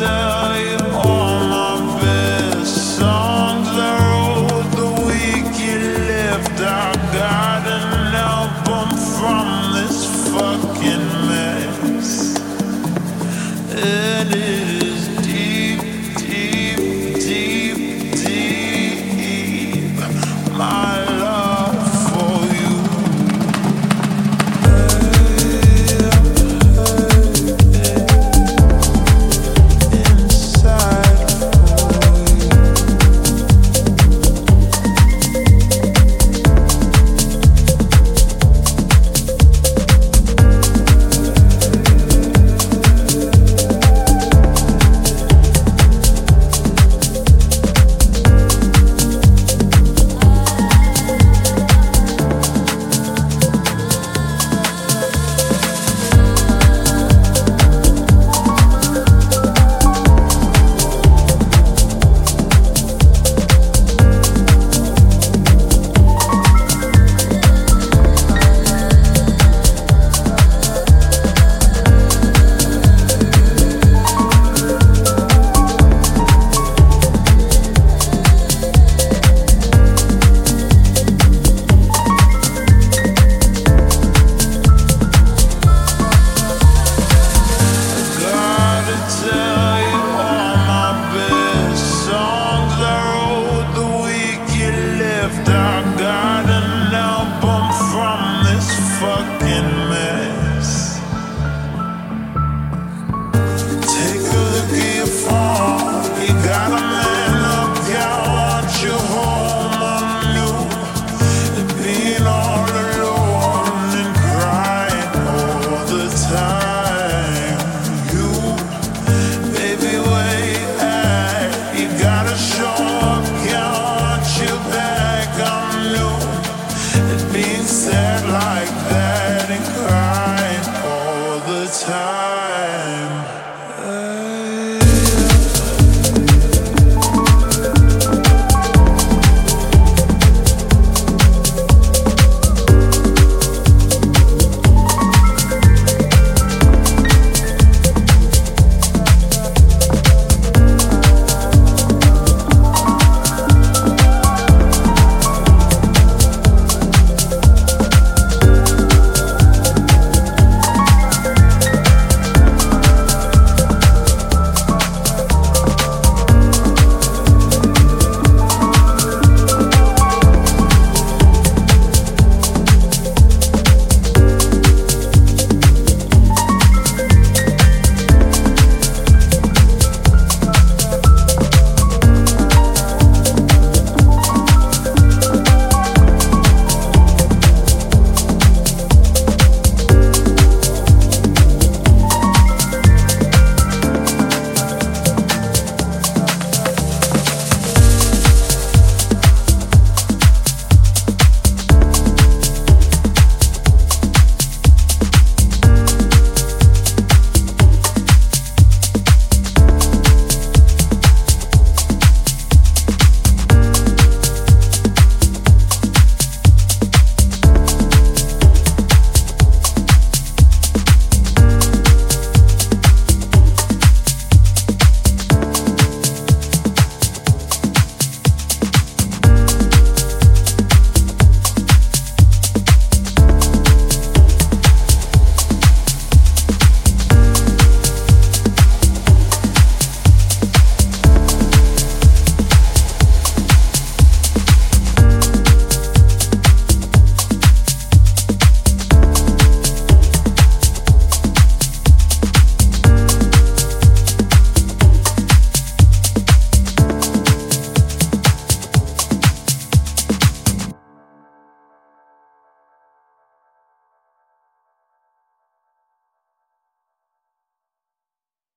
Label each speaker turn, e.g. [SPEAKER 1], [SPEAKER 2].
[SPEAKER 1] sun. Bye-bye.